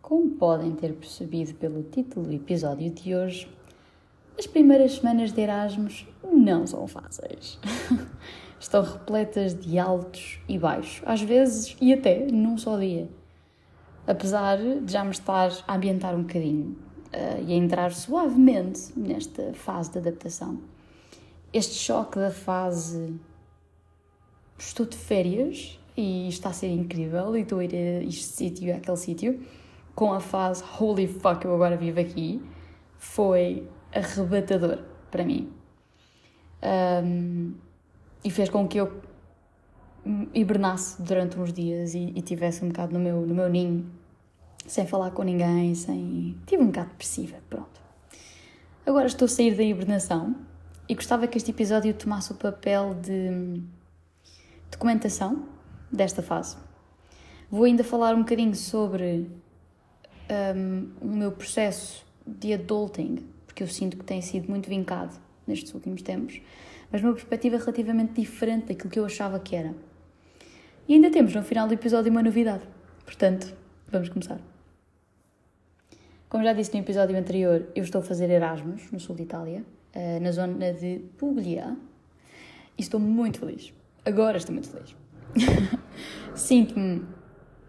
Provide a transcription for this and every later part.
Como podem ter percebido pelo título do episódio de hoje, as primeiras semanas de Erasmus não são fáceis. Estão repletas de altos e baixos, às vezes e até num só dia. Apesar de já me estar a ambientar um bocadinho uh, e a entrar suavemente nesta fase de adaptação, este choque da fase estou de férias e está a ser incrível e estou a ir a este sítio, aquele sítio, com a fase holy fuck, eu agora vivo aqui, foi arrebatador para mim. Um, e fez com que eu hibernasse durante uns dias e, e tivesse um bocado no meu, no meu ninho, sem falar com ninguém, sem. Tive um bocado depressiva, pronto. Agora estou a sair da hibernação e gostava que este episódio tomasse o papel de documentação desta fase. Vou ainda falar um bocadinho sobre um, o meu processo de adulting, porque eu sinto que tem sido muito vincado nestes últimos tempos, mas numa perspectiva relativamente diferente daquilo que eu achava que era. E ainda temos no final do episódio uma novidade. Portanto, vamos começar. Como já disse no episódio anterior, eu estou a fazer Erasmus no sul de Itália, eh, na zona de Puglia, e estou muito feliz. Agora estou muito feliz. Sinto-me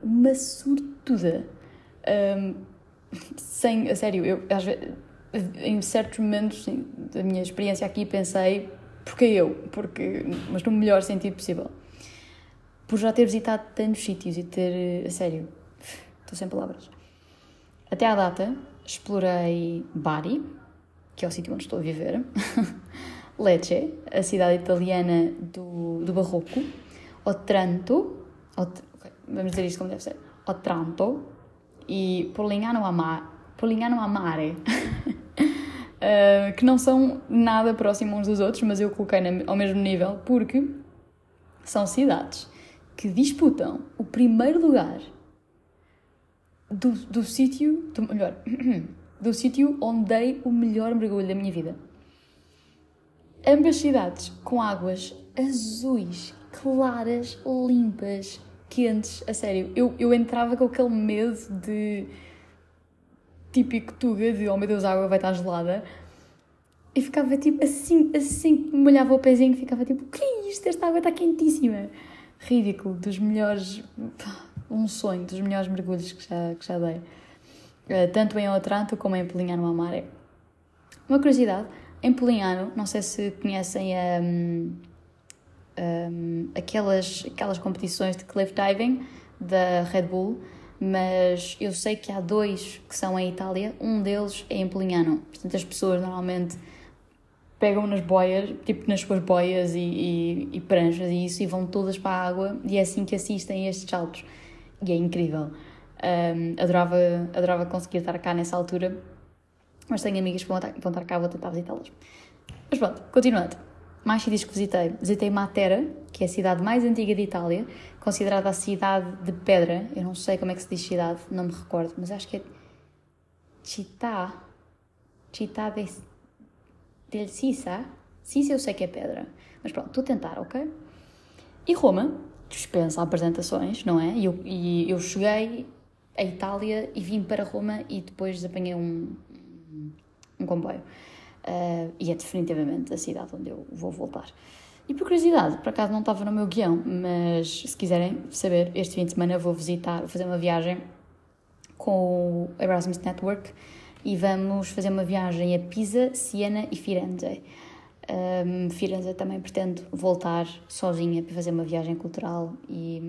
uma sortuda. Um, sem, a sério, eu às vezes, em certos momentos sim, da minha experiência aqui pensei porque eu, porque, mas no melhor sentido possível. Por já ter visitado tantos sítios e ter, a sério, estou sem palavras. Até à data, explorei Bari, que é o sítio onde estou a viver, Lecce, a cidade italiana do, do Barroco, Otranto, Ot, okay, vamos dizer isto como deve ser, Otranto. E Polignano a, Mar, Polignano a Mare, uh, que não são nada próximos uns dos outros, mas eu coloquei ao mesmo nível porque são cidades que disputam o primeiro lugar do, do sítio, do, melhor, do sítio onde dei o melhor mergulho da minha vida. Ambas cidades com águas azuis, claras, limpas, quentes, a sério. Eu, eu entrava com aquele medo de típico tuga de oh meu Deus, a água vai estar gelada. E ficava tipo assim, assim, molhava o pezinho, ficava tipo, o que é isto? Esta água está quentíssima. Ridículo, dos melhores, um sonho, dos melhores mergulhos que já, que já dei. Eh, tanto em Otranto como em Polignano a Mare. Uma curiosidade, em Polignano, não sei se conhecem um, um, aquelas, aquelas competições de cliff diving da Red Bull, mas eu sei que há dois que são em Itália, um deles é em Polignano. Portanto, as pessoas normalmente pegam nas boias, tipo nas suas boias e, e, e, pranchas e isso, e vão todas para a água, e é assim que assistem a estes saltos. E é incrível. Um, adorava, adorava conseguir estar cá nessa altura, mas tenho amigas que vão estar, vão estar cá, vou tentar visitá-las. Mas pronto, continuando. Mais sítios que visitei. Visitei Matera, que é a cidade mais antiga de Itália, considerada a cidade de pedra. Eu não sei como é que se diz cidade, não me recordo, mas acho que é Città. Città de, del Sisa. Sisa eu sei que é pedra. Mas pronto, estou a tentar, ok? E Roma, dispensa apresentações, não é? E eu, e eu cheguei a Itália e vim para Roma e depois apanhei um, um comboio. Uh, e é definitivamente a cidade onde eu vou voltar. E por curiosidade, por acaso não estava no meu guião, mas se quiserem saber, este fim de semana vou visitar, vou fazer uma viagem com o Erasmus Network e vamos fazer uma viagem a Pisa, Siena e Firenze. Um, Firenze também pretendo voltar sozinha para fazer uma viagem cultural e,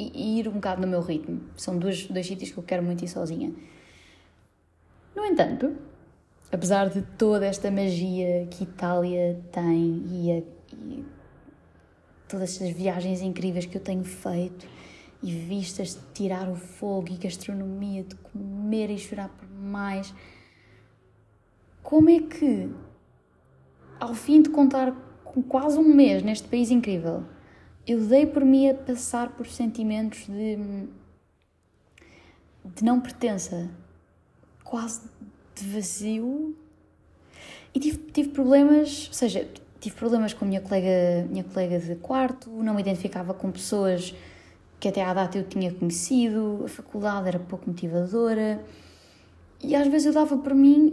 e, e, ir um bocado no meu ritmo. São dois, dois sítios que eu quero muito ir sozinha. No entanto, apesar de toda esta magia que Itália tem e, a, e todas estas viagens incríveis que eu tenho feito e vistas de tirar o fogo e gastronomia, de comer e chorar por mais, como é que, ao fim de contar com quase um mês neste país incrível, eu dei por mim a passar por sentimentos de, de não pertença, quase de vazio. E tive, tive problemas, ou seja, tive problemas com a minha colega, minha colega de quarto, não me identificava com pessoas que até à data eu tinha conhecido, a faculdade era pouco motivadora. E às vezes eu dava para mim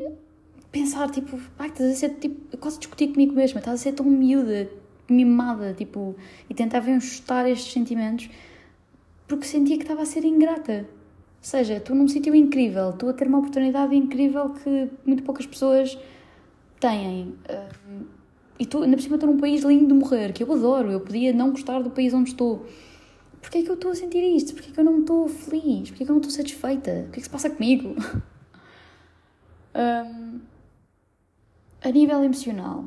pensar, tipo, ai, estás a ser, tipo, quase discutir comigo mesma, estás a ser tão miúda, mimada, tipo, e tentava ajustar estes sentimentos porque sentia que estava a ser ingrata. Ou seja, estou num sítio incrível, estou a ter uma oportunidade incrível que muito poucas pessoas têm. e estou, ainda por cima estou num país lindo de morrer, que eu adoro, eu podia não gostar do país onde estou. Porquê é que eu estou a sentir isto? Porquê é que eu não estou feliz? Porquê é que eu não estou satisfeita? O que é que se passa comigo? um, a nível emocional,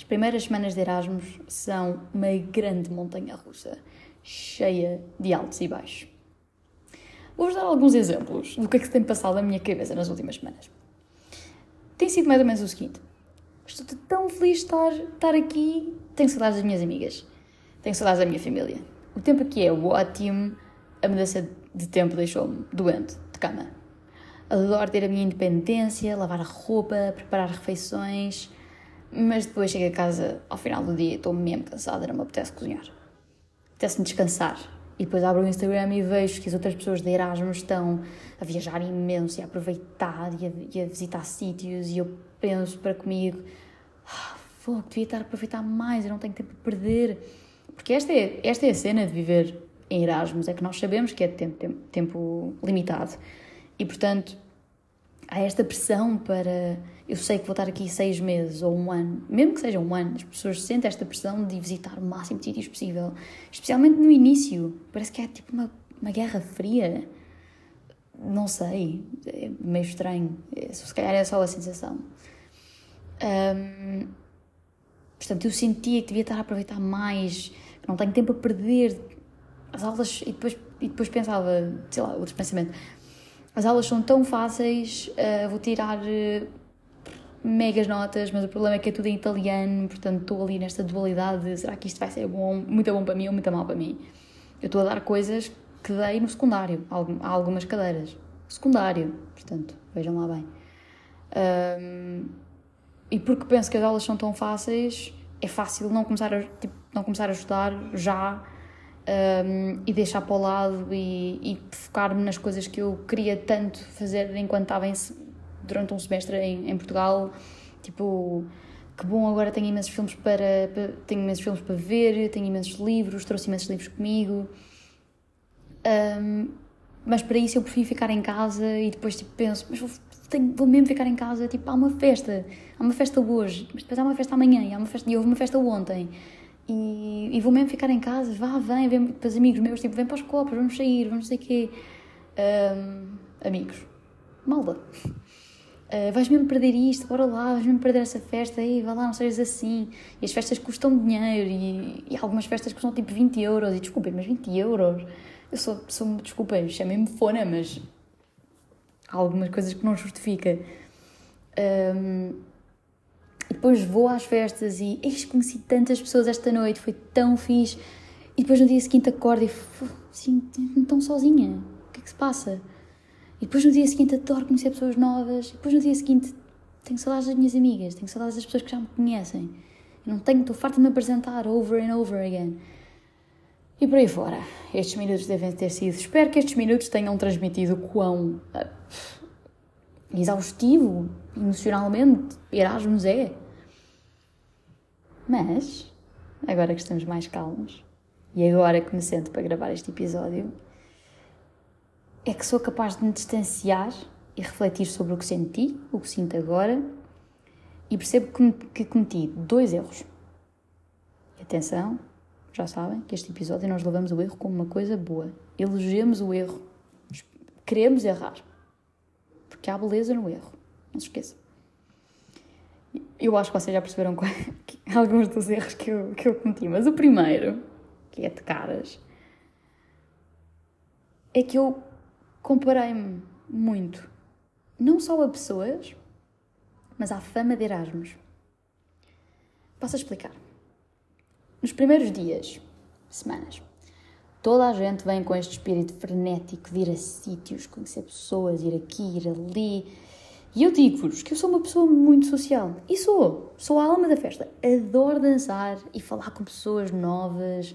as primeiras semanas de Erasmus são uma grande montanha russa, cheia de altos e baixos. Vou-vos dar alguns exemplos do que é que se tem passado na minha cabeça nas últimas semanas. Tem sido mais ou menos o seguinte: estou tão feliz de estar, estar aqui, tenho saudades das minhas amigas, tenho saudades da minha família. O tempo aqui é ótimo, a mudança de tempo deixou-me doente, de cama adoro ter a minha independência, lavar a roupa, preparar refeições, mas depois chego a casa ao final do dia estou mesmo cansada, não me apetece cozinhar. Apetece-me descansar. E depois abro o Instagram e vejo que as outras pessoas de Erasmus estão a viajar imenso e a aproveitar e a, e a visitar sítios e eu penso para comigo, ah, fogo, devia estar a aproveitar mais, eu não tenho tempo para perder. Porque esta é, esta é a cena de viver em Erasmus, é que nós sabemos que é tempo, tempo, tempo limitado. E portanto, há esta pressão para. Eu sei que vou estar aqui seis meses ou um ano, mesmo que seja um ano, as pessoas sentem esta pressão de visitar o máximo de sítios possível, especialmente no início. Parece que é tipo uma, uma guerra fria. Não sei, é meio estranho. É, se calhar é só a sensação. Um, portanto, eu sentia que devia estar a aproveitar mais, que não tenho tempo a perder as aulas e depois, e depois pensava, sei lá, outro pensamento as aulas são tão fáceis, uh, vou tirar megas notas, mas o problema é que é tudo em italiano, portanto estou ali nesta dualidade de será que isto vai ser bom, muito bom para mim ou muito mal para mim. Eu estou a dar coisas que dei no secundário, há algumas cadeiras. Secundário, portanto, vejam lá bem. Um, e porque penso que as aulas são tão fáceis, é fácil não começar a, tipo, não começar a estudar já um, e deixar para o lado e, e focar-me nas coisas que eu queria tanto fazer enquanto estava em, durante um semestre em, em, Portugal. Tipo, que bom, agora tenho imensos filmes para, para, tenho imensos filmes para ver, tenho imensos livros, trouxe imensos livros comigo. Um, mas para isso eu prefiro ficar em casa e depois tipo, penso, mas vou, tenho, vou mesmo ficar em casa, tipo, há uma festa, há uma festa hoje, mas depois há uma festa amanhã e, há uma festa, e houve uma festa ontem. E, e vou mesmo ficar em casa, vá, vem, vem para os amigos meus, tipo, vem para os copos, vamos sair, vamos sei o quê. Um, amigos, malda. Uh, vais mesmo perder isto, bora lá, vais mesmo perder essa festa, aí, vá lá, não sejas assim. E as festas custam dinheiro e, e algumas festas custam tipo 20 euros. E desculpem, mas 20 euros? Eu sou, sou desculpem, chamei-me fona, mas há algumas coisas que não justifica. Um, e depois vou às festas e eis, conheci tantas pessoas esta noite, foi tão fixe. E depois no dia seguinte acordo e assim, tão sozinha. O que é que se passa? E depois no dia seguinte adoro conhecer pessoas novas. E depois no dia seguinte tenho saudades das minhas amigas, tenho saudades das pessoas que já me conhecem. Eu não tenho, estou farta de me apresentar over and over again. E por aí fora. Estes minutos devem ter sido. Espero que estes minutos tenham transmitido quão uh, exaustivo emocionalmente Erasmus é. Mas, agora que estamos mais calmos, e agora que me sento para gravar este episódio, é que sou capaz de me distanciar e refletir sobre o que senti, o que sinto agora, e percebo que, cometi dois erros. Atenção, já sabem que este episódio nós levamos o erro como uma coisa boa. Elogiamos o erro. Queremos errar. Porque há beleza no erro. Não se esqueça. Eu acho que vocês já perceberam alguns dos erros que eu, que eu cometi, mas o primeiro, que é de caras, é que eu comparei-me muito, não só a pessoas, mas à fama de Erasmus. Posso explicar? Nos primeiros dias, semanas, toda a gente vem com este espírito frenético de ir a sítios, conhecer pessoas, ir aqui, ir ali E eu digo-vos que eu sou uma pessoa muito social. E sou. Sou a alma da festa. Adoro dançar e falar com pessoas novas.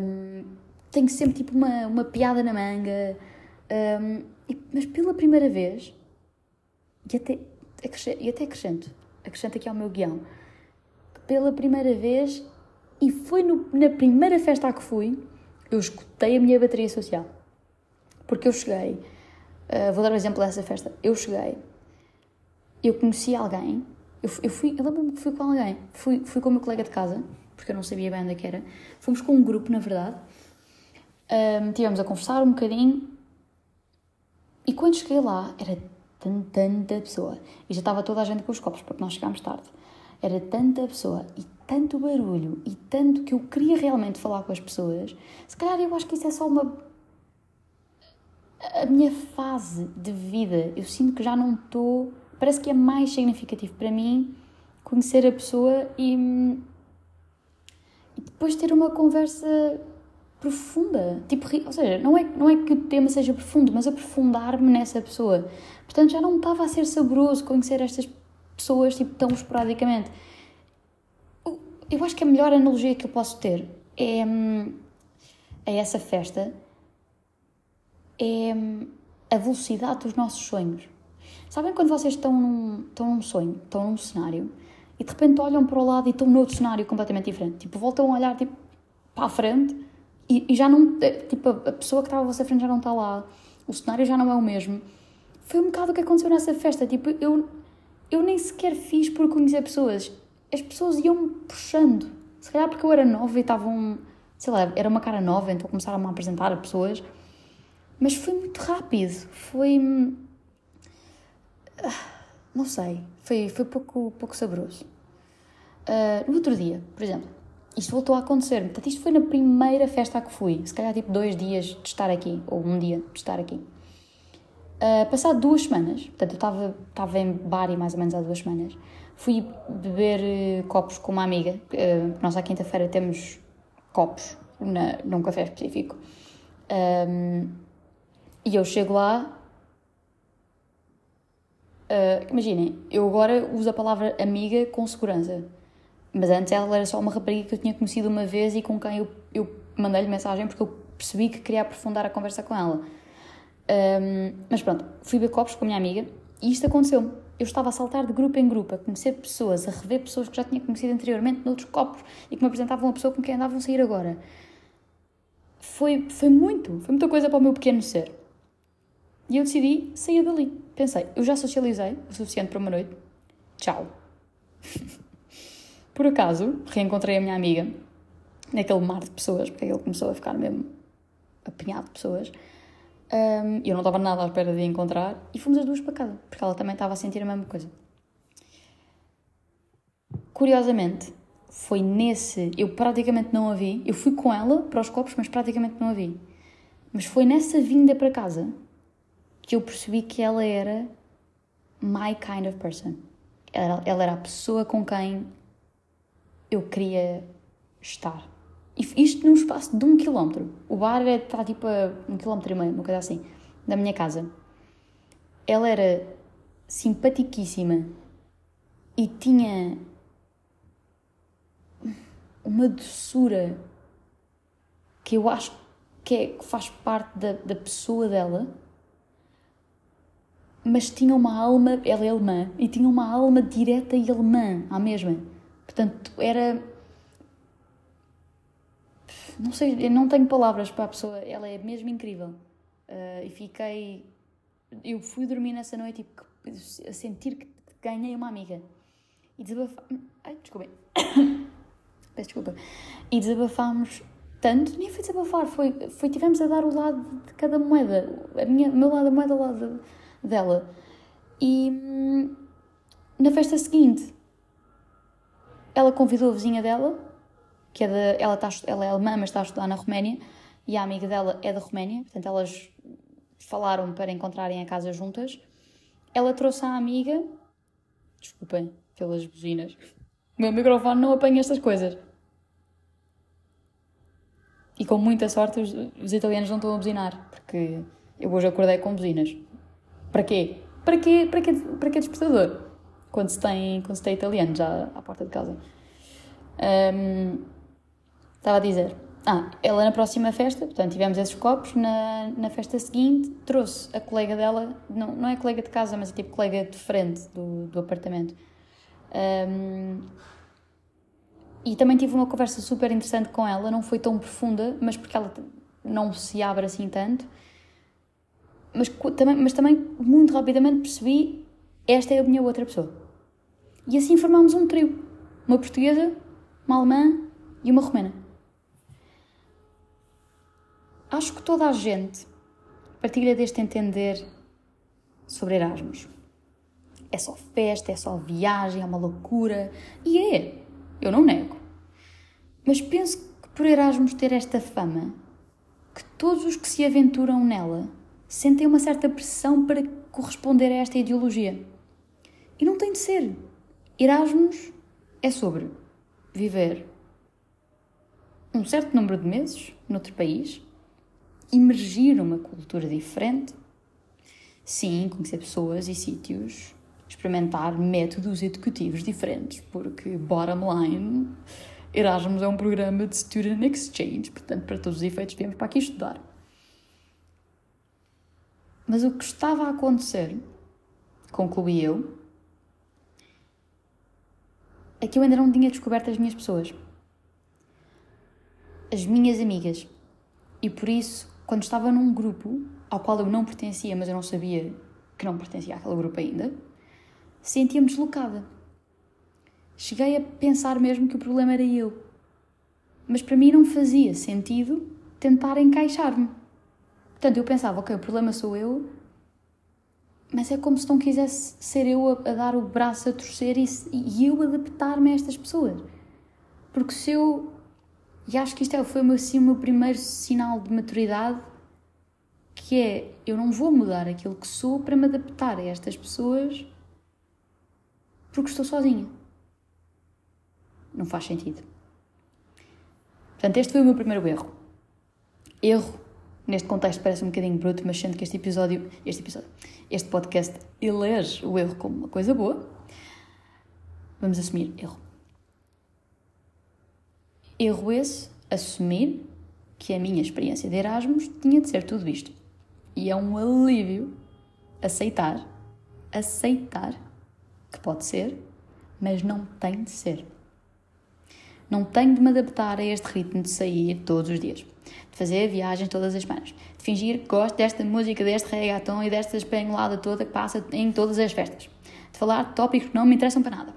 Um, tenho sempre tipo uma, uma piada na manga. Um, e, mas pela primeira vez, e até, e até acrescento, acrescento aqui ao meu guião, pela primeira vez, e foi no, na primeira festa a que fui, eu escutei a minha bateria social. Porque eu cheguei, uh, vou dar um exemplo dessa festa, eu cheguei, eu conheci alguém, eu, eu fui, eu lembro-me que fui com alguém, fui, fui com o meu colega de casa, porque eu não sabia bem onde é que era, fomos com um grupo, na verdade, um, tivemos a conversar um bocadinho, e quando cheguei lá, era tanta pessoa, e já estava toda a gente com os copos, porque nós chegámos tarde, era tanta pessoa, e tanto barulho, e tanto que eu queria realmente falar com as pessoas, se calhar eu acho que isso é só uma a minha fase de vida, eu sinto que já não estou parece que é mais significativo para mim conhecer a pessoa e, e depois ter uma conversa profunda. Tipo, ou seja, não é, não é que o tema seja profundo, mas aprofundar-me nessa pessoa. Portanto, já não estava a ser saboroso conhecer estas pessoas tipo, tão esporadicamente. Eu acho que a melhor analogia que eu posso ter é, é essa festa, é a velocidade dos nossos sonhos. Sabem quando vocês estão num, estão num sonho, estão num cenário e de repente olham para o lado e estão noutro cenário completamente diferente? Tipo, voltam a olhar tipo, para a frente e, e já não. Eh, tipo, a pessoa que estava à vossa frente já não está lá, o cenário já não é o mesmo. Foi um bocado o que aconteceu nessa festa. Tipo, eu, eu nem sequer fiz por conhecer pessoas. As pessoas iam-me puxando. Se calhar porque eu era nova e estavam. Sei lá, era uma cara nova, então começaram a apresentar a pessoas. Mas foi muito rápido. Foi não sei, foi, foi pouco, pouco saboroso. Uh, no outro dia, por exemplo, isto voltou a acontecer. Portanto, isto foi na primeira festa a que fui. Se calhar, tipo, dois dias de estar aqui, ou um dia de estar aqui. Uh, passado duas semanas, portanto, eu estava, estava em Bari mais ou menos há duas semanas, fui beber uh, copos com uma amiga. Uh, nós, à quinta-feira, temos copos na, num café específico. Um, e eu chego lá Uh, imaginem, eu agora uso a palavra amiga com segurança, mas antes ela era só uma rapariga que eu tinha conhecido uma vez e com quem eu, eu mandei-lhe mensagem porque eu percebi que queria aprofundar a conversa com ela. Um, mas pronto, fui ver copos com a minha amiga e isto aconteceu-me. Eu estava a saltar de grupo em grupo, a conhecer pessoas, a rever pessoas que já tinha conhecido anteriormente noutros copos e que me apresentavam a pessoa com quem andavam a sair agora. Foi, foi muito, foi muita coisa para o meu pequeno ser. E eu decidi sair dali. Pensei, eu já socializei o suficiente para uma noite. Tchau. Por acaso, reencontrei a minha amiga naquele mar de pessoas, porque ele começou a ficar mesmo apinhado de pessoas. Um, eu não estava nada à espera de encontrar e fomos as duas para casa, porque ela também estava a sentir a mesma coisa. Curiosamente, foi nesse. Eu praticamente não a vi. Eu fui com ela para os copos, mas praticamente não a vi. Mas foi nessa vinda para casa que eu percebi que ela era my kind of person. Ela, ela era a pessoa com quem eu queria estar. E isto num espaço de um quilómetro. O bar está tipo a um quilómetro e meio, uma coisa assim, da minha casa. Ela era simpaticíssima e tinha uma doçura que eu acho que, é, que faz parte da, da pessoa dela mas tinha uma alma, ela é alemã, e tinha uma alma direta e alemã, à mesma. Portanto, era. Não sei, eu não tenho palavras para a pessoa, ela é mesmo incrível. Uh, e fiquei. Eu fui dormir nessa noite e a sentir que ganhei uma amiga. E desabafámos. Ai, desculpem. Peço desculpa. E desabafámos tanto, nem foi desabafar, foi, foi tivemos a dar o lado de cada moeda. A minha, o meu lado da moeda, o lado dela. E hum, na festa seguinte, ela convidou a vizinha dela, que é de, ela, está, ela é alemã, mas está a estudar na Roménia, e a amiga dela é da Roménia, portanto elas falaram para encontrarem a casa juntas. Ela trouxe a amiga, desculpem pelas buzinas, o meu microfone não apanha estas coisas. E com muita sorte os, os italianos não estão a buzinar, porque eu hoje acordei com buzinas. Para quê? para que, para que, para que despertador? Quando se, tem, quando se tem italiano já à porta de casa. Um, estava a dizer. Ah, ela na próxima festa, portanto, tivemos esses copos. Na, na festa seguinte, trouxe a colega dela, não, não é colega de casa, mas é tipo colega de frente do, do apartamento. Um, e também tive uma conversa super interessante com ela, não foi tão profunda, mas porque ela não se abre assim tanto. Mas também, mas também muito rapidamente percebi esta é a minha outra pessoa. E assim formámos um trio: uma portuguesa, uma alemã e uma romena. Acho que toda a gente partilha deste entender sobre Erasmus. É só festa, é só viagem, é uma loucura. E é, eu não nego. Mas penso que por Erasmus ter esta fama, que todos os que se aventuram nela sentem uma certa pressão para corresponder a esta ideologia. E não tem de ser. Erasmus é sobre viver um certo número de meses noutro país, imergir numa cultura diferente, sim, conhecer pessoas e sítios, experimentar métodos educativos diferentes, porque, bottom line, Erasmus é um programa de student exchange, portanto, para todos os efeitos, viemos para aqui estudar. Mas o que estava a acontecer, concluí eu, é que eu ainda não tinha descoberto as minhas pessoas. As minhas amigas. E por isso, quando estava num grupo ao qual eu não pertencia, mas eu não sabia que não pertencia àquele grupo ainda, sentia-me deslocada. Cheguei a pensar mesmo que o problema era eu. Mas para mim não fazia sentido tentar encaixar-me. Portanto, eu pensava, ok, o problema sou eu, mas é como se não quisesse ser eu a, a dar o braço a torcer e, e eu adaptar-me a estas pessoas. Porque se eu. E acho que isto é, foi assim, o meu primeiro sinal de maturidade, que é eu não vou mudar aquilo que sou para me adaptar a estas pessoas porque estou sozinha. Não faz sentido. Portanto, este foi o meu primeiro erro. Erro, neste contexto parece um bocadinho bruto, mas sendo que este episódio, este episódio, este podcast elege o erro como uma coisa boa, vamos assumir erro. Erro esse, assumir que a minha experiência de Erasmus tinha de ser tudo isto. E é um alívio aceitar, aceitar que pode ser, mas não tem de ser. Não tenho de me adaptar a este ritmo de sair todos os dias, fazer viagens todas as semanas, de fingir que gosto desta música, deste reggaeton e desta espanholada toda que passa em todas as festas, de falar de tópicos que não me interessam para nada.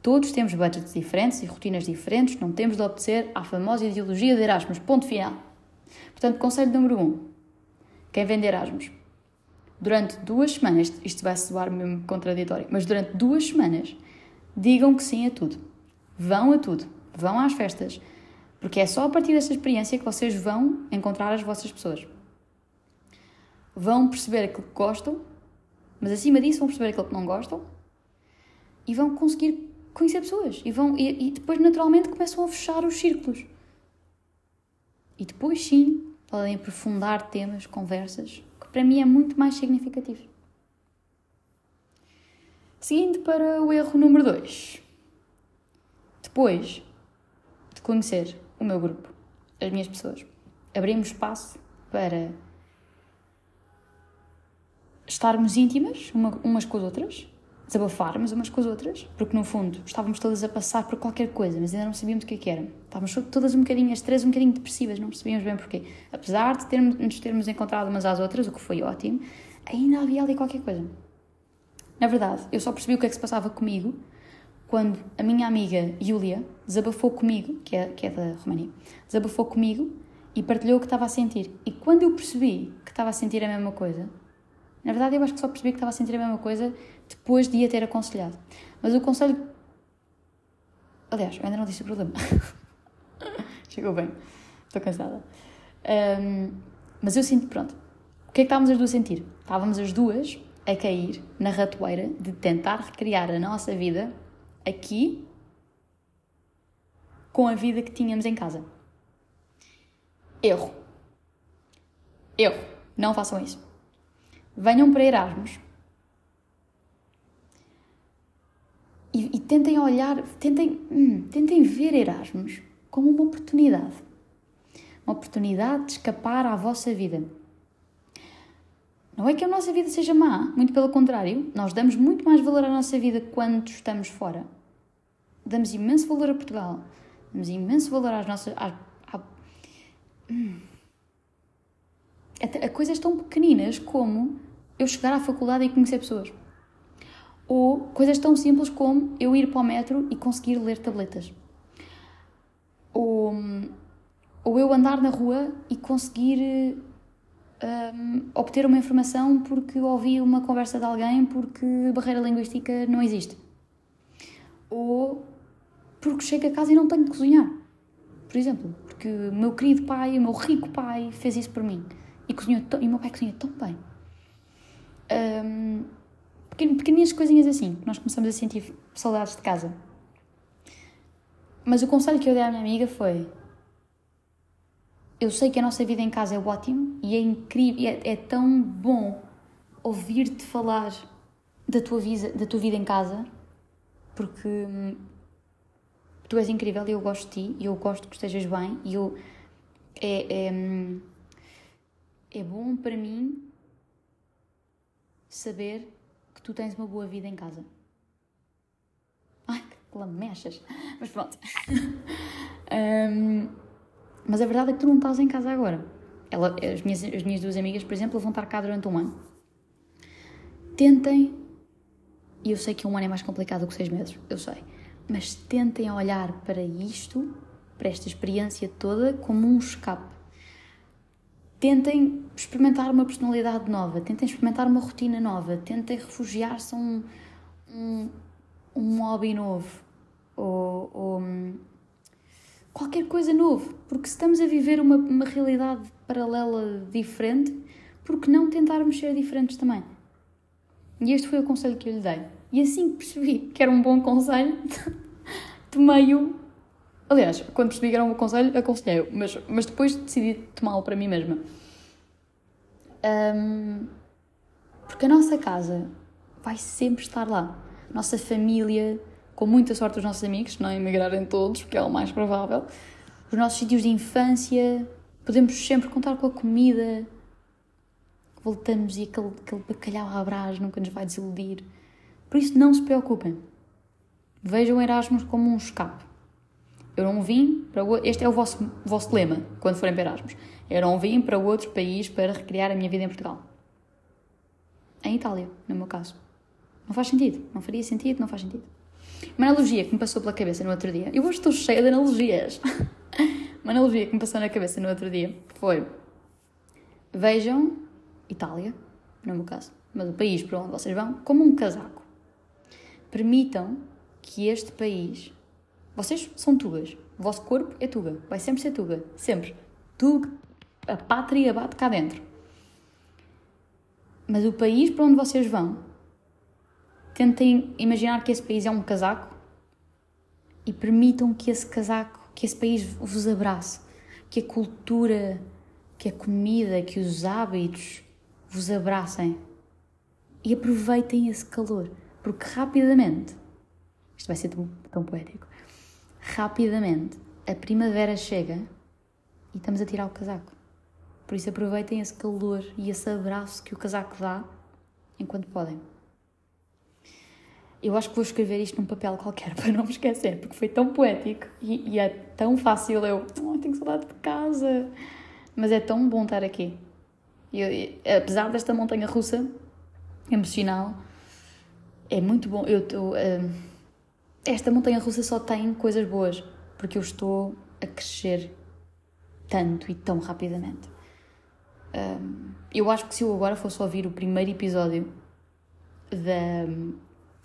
Todos temos budgets diferentes e rotinas diferentes, não temos de obedecer à famosa ideologia de Erasmus. Ponto final. Portanto, conselho número 1. Um, quem vende Erasmus? Durante duas semanas, isto vai soar mesmo contraditório, mas durante duas semanas, digam que sim a tudo. Vão a tudo vão às festas, porque é só a partir desta experiência que vocês vão encontrar as vossas pessoas. Vão perceber aquilo que gostam, mas acima disso vão perceber aquilo que não gostam e vão conseguir conhecer pessoas e, vão, e, e depois naturalmente começam a fechar os círculos. E depois sim podem aprofundar temas, conversas, que para mim é muito mais significativo. Seguindo para o erro número 2. Depois conhecer o meu grupo, as minhas pessoas. Abrimos espaço para estarmos íntimas uma, umas com as outras, desabafarmos umas com as outras, porque no fundo estávamos todas a passar por qualquer coisa, mas ainda não sabíamos o que, é que era. Estávamos todas um bocadinho, as três um bocadinho depressivas, não percebíamos bem porquê. Apesar de termos, nos termos encontrado umas às outras, o que foi ótimo, ainda havia ali qualquer coisa. Na verdade, eu só percebi o que é que se passava comigo quando a minha amiga Yulia desabafou comigo, que é, que é da România, desabafou comigo e partilhou o que estava a sentir. E quando eu percebi que estava a sentir a mesma coisa, na verdade eu acho que só percebi que estava a sentir a mesma coisa depois de a ter aconselhado. Mas o conselho. Aliás, eu ainda não disse o problema. Chegou bem. Estou cansada. Um, mas eu sinto, pronto. O que é que estávamos as duas a sentir? Estávamos as duas a cair na ratoeira de tentar recriar a nossa vida aqui com a vida que tínhamos em casa. Erro. Erro. Não façam isso. Venham para Erasmus. E, e tentem olhar, tentem, hum, tentem ver Erasmus como uma oportunidade. Uma oportunidade de escapar à vossa vida. Não é que a nossa vida seja má, muito pelo contrário, nós damos muito mais valor à nossa vida quando estamos fora. Damos imenso valor a Portugal, damos imenso valor às nossas. À, à, hum, a coisas tão pequeninas como eu chegar à faculdade e conhecer pessoas. Ou coisas tão simples como eu ir para o metro e conseguir ler tabletas. Ou, ou eu andar na rua e conseguir um, obter uma informação porque ouvi uma conversa de alguém porque barreira linguística não existe. Ou porque chego a casa e não tenho de cozinhar. Por exemplo, porque o meu querido pai, o meu rico pai, fez isso por mim. E, cozinhou e o meu pai cozinha tão bem. Um, pequenas coisinhas assim, que nós começamos a sentir saudades de casa. Mas o conselho que eu dei à minha amiga foi: Eu sei que a nossa vida em casa é ótimo e é incrível, é, é tão bom ouvir-te falar da tua, vida, da tua vida em casa, porque hum, tu és incrível e eu gosto de ti e eu gosto que estejas bem e eu. É, é, é bom para mim saber tu tens uma boa vida em casa. Ai, que lamechas! Mas pronto. um, mas a verdade é que tu não estás em casa agora. Ela, as, minhas, as minhas duas amigas, por exemplo, vão estar cá durante um ano. Tentem, e eu sei que um ano é mais complicado do que seis meses, eu sei, mas tentem olhar para isto, para esta experiência toda, como um escape tentem experimentar uma personalidade nova, tentem experimentar uma rotina nova, tentem refugiar-se a um, um, um hobby novo ou, ou, qualquer coisa novo, porque se estamos a viver uma, uma realidade paralela diferente, por que não tentarmos ser diferentes também? E este foi o conselho que eu lhe dei. E assim que percebi que era um bom conselho, tomei-o Aliás, quando percebi que era um conselho, aconselhei-o, mas, mas depois decidi tomá-lo para mim mesma. Um, porque a nossa casa vai sempre estar lá. Nossa família, com muita sorte os nossos amigos, não emigrarem todos, porque é o mais provável. Os nossos sítios de infância, podemos sempre contar com a comida. Voltamos e aquele, aquele bacalhau à brás nunca nos vai desiludir. Por isso, não se preocupem. Vejam Erasmus como um escape. Eu não vim para o... Este é o vosso, vosso lema quando forem para Erasmus. Eu não vim para outro país para recriar a minha vida em Portugal. Em Itália, no meu caso. Não faz sentido. Não faria sentido, não faz sentido. Uma analogia que me passou pela cabeça no outro dia. Eu hoje estou cheia de analogias. Uma analogia que me passou na cabeça no outro dia foi: vejam Itália, no meu caso, mas o país para onde vocês vão, como um casaco. Permitam que este país vocês são tugas. O vosso corpo é tuga. Vai sempre ser tuga. Sempre. Tuga. A pátria bate cá dentro. Mas o país para onde vocês vão, tentem imaginar que esse país é um casaco e permitam que esse casaco, que esse país vos abrace. Que a cultura, que a comida, que os hábitos vos abracem. E aproveitem esse calor. Porque rapidamente, isto vai ser tão, tão poético, rapidamente a primavera chega e estamos a tirar o casaco. Por isso aproveitem esse calor e esse abraço que o casaco dá enquanto podem. Eu acho que vou escrever isto num papel qualquer para não me esquecer, porque foi tão poético e, e é tão fácil. Eu oh, tenho saudade de casa, mas é tão bom estar aqui. Eu, apesar desta montanha russa emocional, é muito bom. Eu. Uh, esta montanha russa só tem coisas boas, porque eu estou a crescer tanto e tão rapidamente. Um, eu acho que se eu agora fosse ouvir o primeiro episódio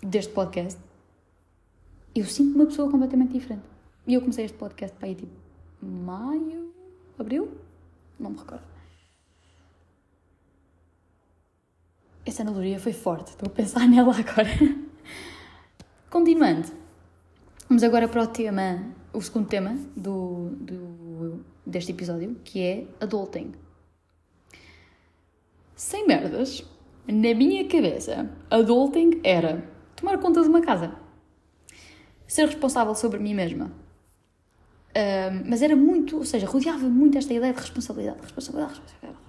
deste podcast, eu sinto uma pessoa completamente diferente. E eu comecei este podcast para aí tipo maio, abril? Não me recordo. Essa analogia foi forte, estou a pensar nela agora. Continuando, Vamos agora para o tema, o segundo tema do, do, deste episódio, que é adulting. Sem merdas, na minha cabeça, adulting era tomar conta de uma casa. ser responsável sobre mim mesma. Mas era muito, ou seja, rodeava muito esta ideia de responsabilidade, responsabilidade, responsabilidade.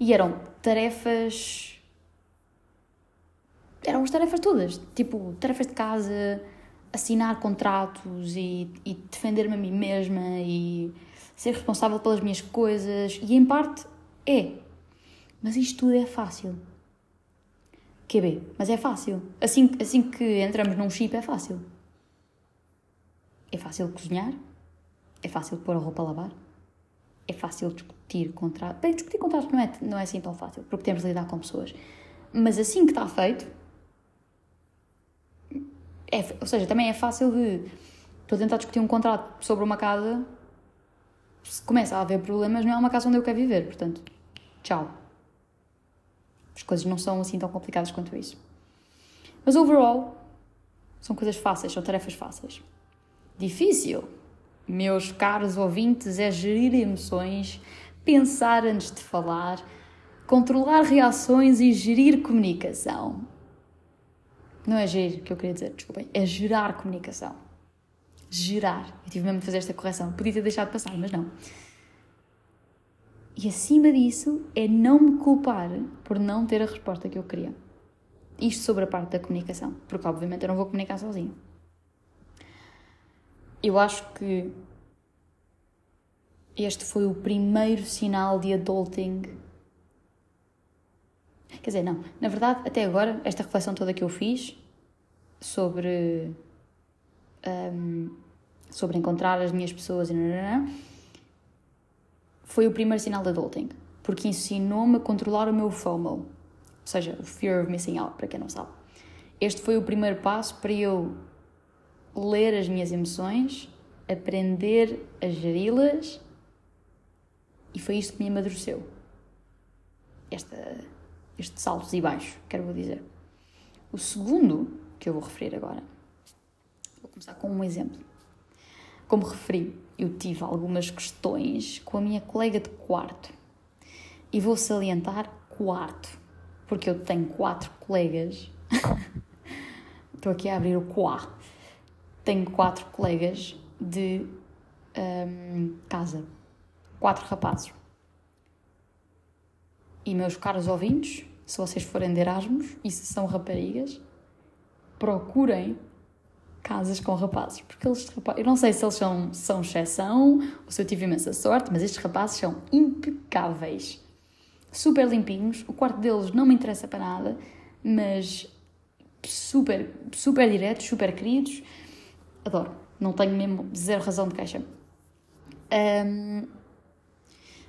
E eram tarefas. Eram as tarefas todas. Tipo, tarefas de casa, assinar contratos e, e defender-me a mim mesma e ser responsável pelas minhas coisas. E em parte é. Mas isto tudo é fácil. QB, mas é fácil. Assim, assim que entramos num chip, é fácil. É fácil cozinhar, é fácil pôr a roupa a lavar, é fácil discutir contratos. Bem, discutir contratos não é, não é assim tão fácil, porque temos de lidar com pessoas. Mas assim que está feito, é, ou seja, também é fácil de. Estou a tentar discutir um contrato sobre uma casa, se começa a haver problemas, não é uma casa onde eu quero viver, portanto, tchau. As coisas não são assim tão complicadas quanto isso. Mas overall, são coisas fáceis, são tarefas fáceis. Difícil, meus caros ouvintes, é gerir emoções, pensar antes de falar, controlar reações e gerir comunicação. Não é gerir que eu queria dizer, desculpem, é gerar comunicação. Gerar. Eu tive mesmo de fazer esta correção. Podia ter deixado passar, mas não. E acima disso é não me culpar por não ter a resposta que eu queria. Isto sobre a parte da comunicação, porque obviamente eu não vou comunicar sozinho. Eu acho que este foi o primeiro sinal de adulting. Quer dizer, não, na verdade, até agora, esta reflexão toda que eu fiz sobre. Um, sobre encontrar as minhas pessoas e. Não, foi o primeiro sinal de adulting, porque ensinou-me a controlar o meu FOMO, ou seja, o Fear of Missing Out, para quem não sabe. Este foi o primeiro passo para eu ler as minhas emoções, aprender a geri-las e foi isto que me amadureceu. Esta, estes saltos e baixos, quero dizer. O segundo, que eu vou referir agora, vou começar com um exemplo. Como referi, eu tive algumas questões com a minha colega de quarto. E vou salientar quarto, porque eu tenho quatro colegas. Estou aqui a abrir o quá. Tenho quatro colegas de um, casa. Quatro rapazes. E meus caros ouvintes, se vocês forem de Erasmus e se são raparigas, procurem casas com rapazes, porque eles, eu não sei se eles são, são exceção ou se eu tive imensa sorte, mas estes rapazes são impecáveis, super limpinhos, o quarto deles não me interessa para nada, mas super, super diretos, super queridos, adoro, não tenho mesmo zero razão de queixa. Um,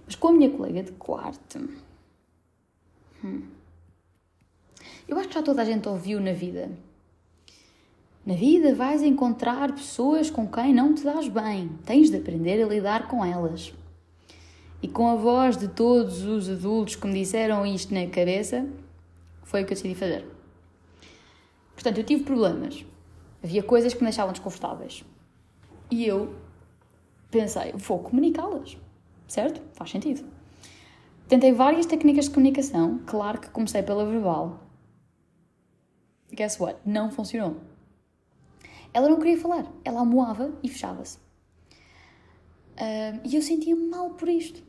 mas com a minha colega de quarto, hum, eu acho que já toda a gente ouviu na vida na vida vais encontrar pessoas com quem não te dás bem. Tens de aprender a lidar com elas. E com a voz de todos os adultos que me disseram isto na cabeça, foi o que eu decidi fazer. Portanto, eu tive problemas. Havia coisas que me deixavam desconfortáveis. E eu pensei, vou comunicá-las. Certo? Faz sentido. Tentei várias técnicas de comunicação. Claro que comecei pela verbal. Guess what? Não funcionou. Ela não queria falar, ela amoava e fechava-se. Uh, e eu sentia-me mal por isto.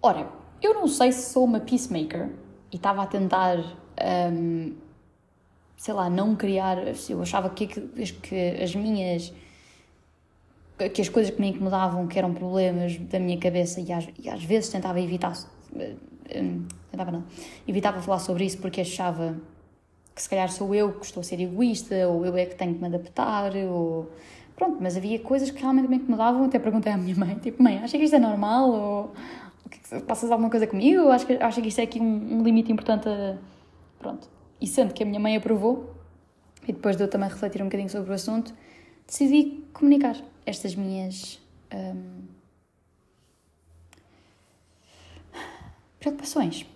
Ora, eu não sei se sou uma peacemaker e estava a tentar, um, sei lá, não criar. Eu achava que, que as minhas. Que as coisas que me incomodavam, que eram problemas da minha cabeça, e às, e às vezes tentava evitar. Um, tentava não. Evitava falar sobre isso porque achava que se calhar sou eu que estou a ser egoísta, ou eu é que tenho que me adaptar, ou... Pronto, mas havia coisas que realmente me incomodavam, até perguntei à minha mãe, tipo, mãe, acha que isto é normal? Ou passas alguma coisa comigo? Ou acha que, acha que isto é aqui um, um limite importante a... Pronto. E sendo que a minha mãe aprovou, e depois de eu também refletir um bocadinho sobre o assunto, decidi comunicar estas minhas... Hum, preocupações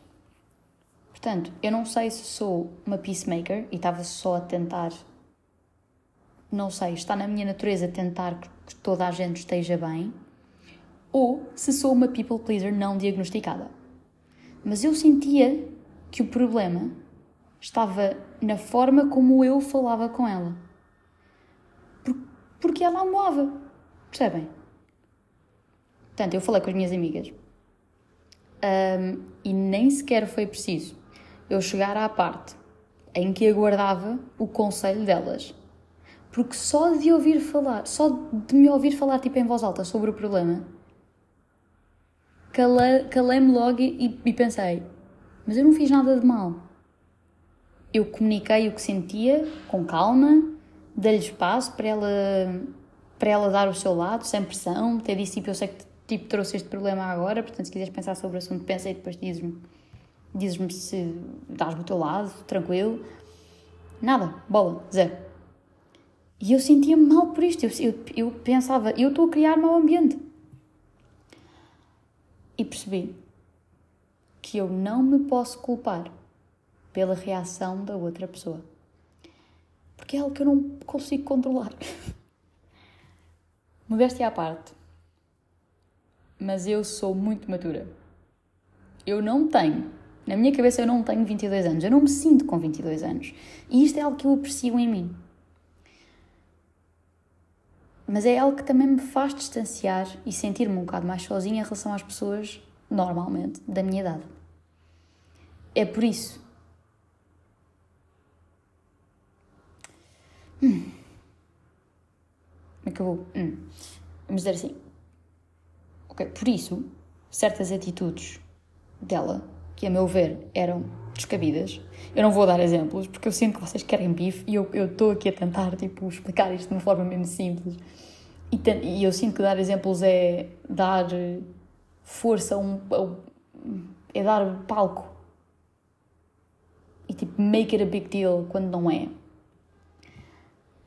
Portanto, eu não sei se sou uma peacemaker e estava só a tentar. Não sei, está na minha natureza tentar que toda a gente esteja bem, ou se sou uma people pleaser não diagnosticada. Mas eu sentia que o problema estava na forma como eu falava com ela. Porque ela amava. Percebem? Portanto, eu falei com as minhas amigas um, e nem sequer foi preciso eu chegar à parte em que aguardava o conselho delas. Porque só de ouvir falar, só de me ouvir falar tipo em voz alta sobre o problema, calei-me logo e, e pensei: mas eu não fiz nada de mal. Eu comuniquei o que sentia com calma, dei-lhe espaço para ela, para ela dar o seu lado, sem pressão, ter disse tipo: eu sei que tipo, trouxe este problema agora, portanto, se quiseres pensar sobre o assunto, pensa e depois dizes-me dizes-me se dás-me o teu lado, tranquilo. Nada, bola, zero. E eu sentia-me mal por isto. Eu, eu, eu pensava, eu estou a criar mau ambiente. E percebi que eu não me posso culpar pela reação da outra pessoa. Porque é algo que eu não consigo controlar. Modéstia à parte. Mas eu sou muito matura. Eu não tenho, na minha cabeça eu não tenho 22 anos, eu não me sinto com 22 anos. E isto é algo que eu aprecio em mim mas é algo que também me faz distanciar e sentir-me um bocado mais sozinha em relação às pessoas, normalmente, da minha idade. É por isso. Hum. Como é que eu vou? Hum. Vamos dizer assim. Ok, por isso, certas atitudes dela, que a meu ver eram descabidas, eu não vou dar exemplos porque eu sinto que vocês querem bife e eu estou aqui a tentar tipo, explicar isto de uma forma mesmo simples. E, e eu sinto que dar exemplos é dar força a um, é dar palco e tipo make it a big deal quando não é.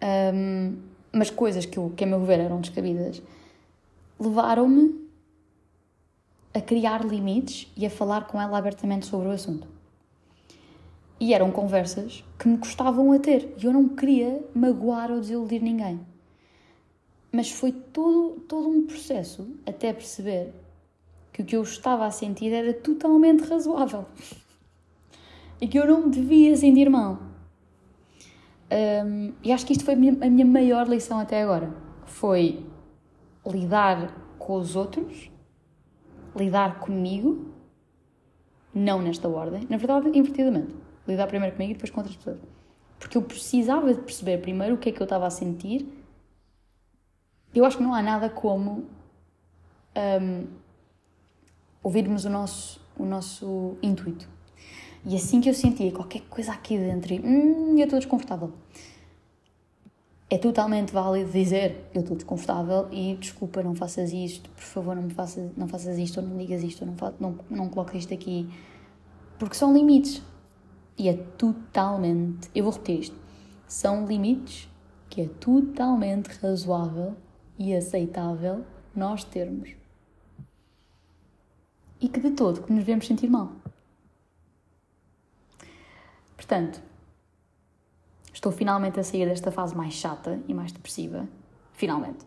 Um, mas coisas que, eu, que a meu ver eram descabidas levaram-me a criar limites e a falar com ela abertamente sobre o assunto. E eram conversas que me custavam a ter e eu não queria magoar ou desiludir ninguém. Mas foi todo, todo um processo até perceber que o que eu estava a sentir era totalmente razoável e que eu não me devia sentir mal. Um, e acho que isto foi a minha, maior lição até agora. Foi lidar com os outros, lidar comigo, não nesta ordem, na verdade, invertidamente lidar primeiro comigo e depois com outras pessoas. Porque eu precisava de perceber primeiro o que é que eu estava a sentir. Eu acho que não há nada como um, ouvirmos o nosso, o nosso intuito. E assim que eu sentia qualquer coisa aqui dentro e hum, eu estou desconfortável, é totalmente válido dizer eu estou desconfortável e desculpa, não faças isto, por favor, não, me faças, não faças isto, ou não digas isto, ou não, não, não coloques isto aqui. Porque são limites. E é totalmente, eu vou repetir isto, são limites que é totalmente razoável e aceitável nós termos. E que de todo que nos devemos sentir mal. Portanto, estou finalmente a sair desta fase mais chata e mais depressiva. Finalmente.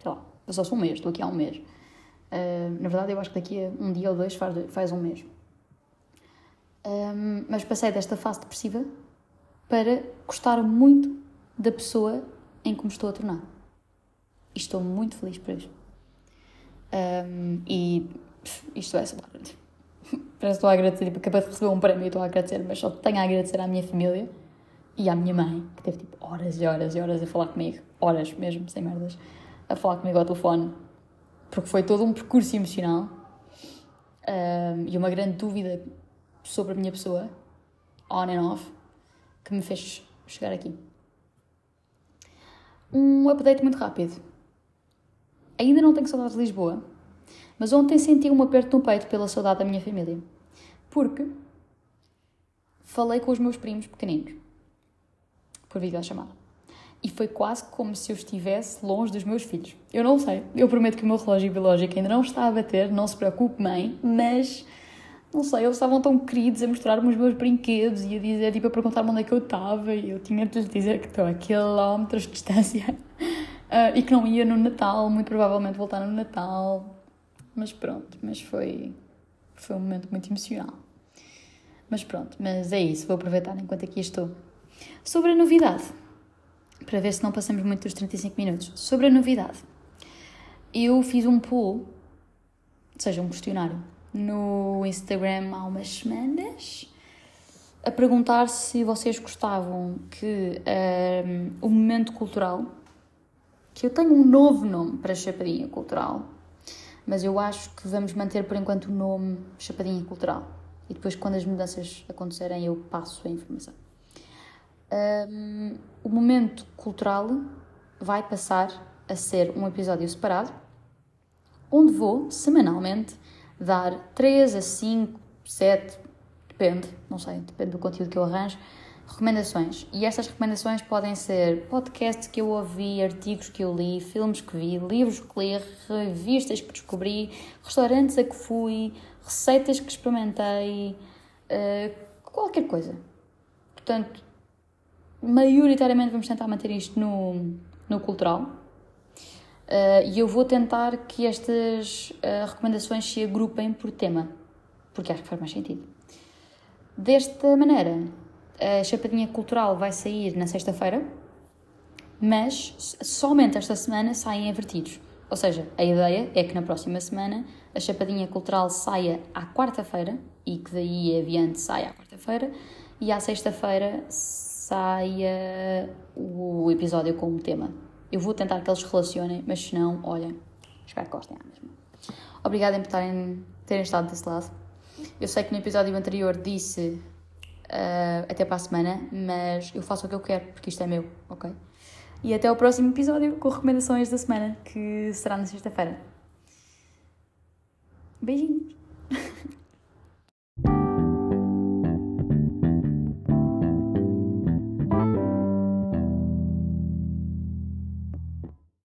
Sei lá, passou-se um mês, estou aqui há um mês. Uh, na verdade, eu acho que daqui a um dia ou dois faz, faz um mês. Um, mas passei desta fase depressiva para gostar muito da pessoa em que me estou a tornar. E estou muito feliz por isso. Um, e isto é, lá, parece que estou a agradecer, tipo, acabei de receber um prémio e estou a agradecer, mas só tenho a agradecer à minha família e à minha mãe, que teve tipo horas e horas e horas a falar comigo, horas mesmo, sem merdas, a falar comigo ao telefone, porque foi todo um percurso emocional um, e uma grande dúvida sobre a minha pessoa, on and off, que me fez chegar aqui. Um update muito rápido. Ainda não tenho saudades de Lisboa, mas ontem senti um aperto no peito pela saudade da minha família. Porque falei com os meus primos pequeninos por videochamada. E foi quase como se eu estivesse longe dos meus filhos. Eu não sei, eu prometo que o meu relógio biológico ainda não está a bater, não se preocupe, mãe, mas não sei, eles estavam tão queridos a mostrar-me os meus brinquedos e a dizer, tipo, a perguntar-me onde é que eu estava e eu tinha de lhes dizer que estou a quilómetros de distância uh, e que não ia no Natal, muito provavelmente voltar no Natal. Mas pronto, mas foi, foi um momento muito emocional. Mas pronto, mas é isso, vou aproveitar enquanto aqui estou. Sobre a novidade, para ver se não passamos muito dos 35 minutos. Sobre a novidade, eu fiz um poll, ou seja, um questionário, no Instagram há umas semanas a perguntar se vocês gostavam que um, o momento cultural, que eu tenho um novo nome para Chapadinha Cultural, mas eu acho que vamos manter por enquanto o nome Chapadinha Cultural. E depois, quando as mudanças acontecerem, eu passo a informação. Um, o momento cultural vai passar a ser um episódio separado, onde vou, semanalmente, dar 3 a 5, 7, depende, não sei, depende do conteúdo que eu arranjo, recomendações. E estas recomendações podem ser podcasts que eu ouvi, artigos que eu li, filmes que vi, livros que li, revistas que descobri, restaurantes a que fui, receitas que experimentei, uh, qualquer coisa. Portanto, maioritariamente vamos tentar manter isto no, no cultural. Uh, e eu vou tentar que estas uh, recomendações se agrupem por tema, porque acho que faz mais sentido. Desta maneira, a Chapadinha Cultural vai sair na sexta-feira, mas somente esta semana saem invertidos. Ou seja, a ideia é que na próxima semana a Chapadinha Cultural saia à quarta-feira e que daí adiante saia à quarta-feira e à sexta-feira saia o episódio com o tema. Eu vou tentar que eles relacionem, mas se não, olhem, espero que gostem mesmo. Obrigada por terem, terem estado desse lado. Eu sei que no episódio anterior disse uh, até para a semana, mas eu faço o que eu quero, porque isto é meu, ok? E até o próximo episódio com recomendações da semana, que será na sexta-feira. Beijinhos!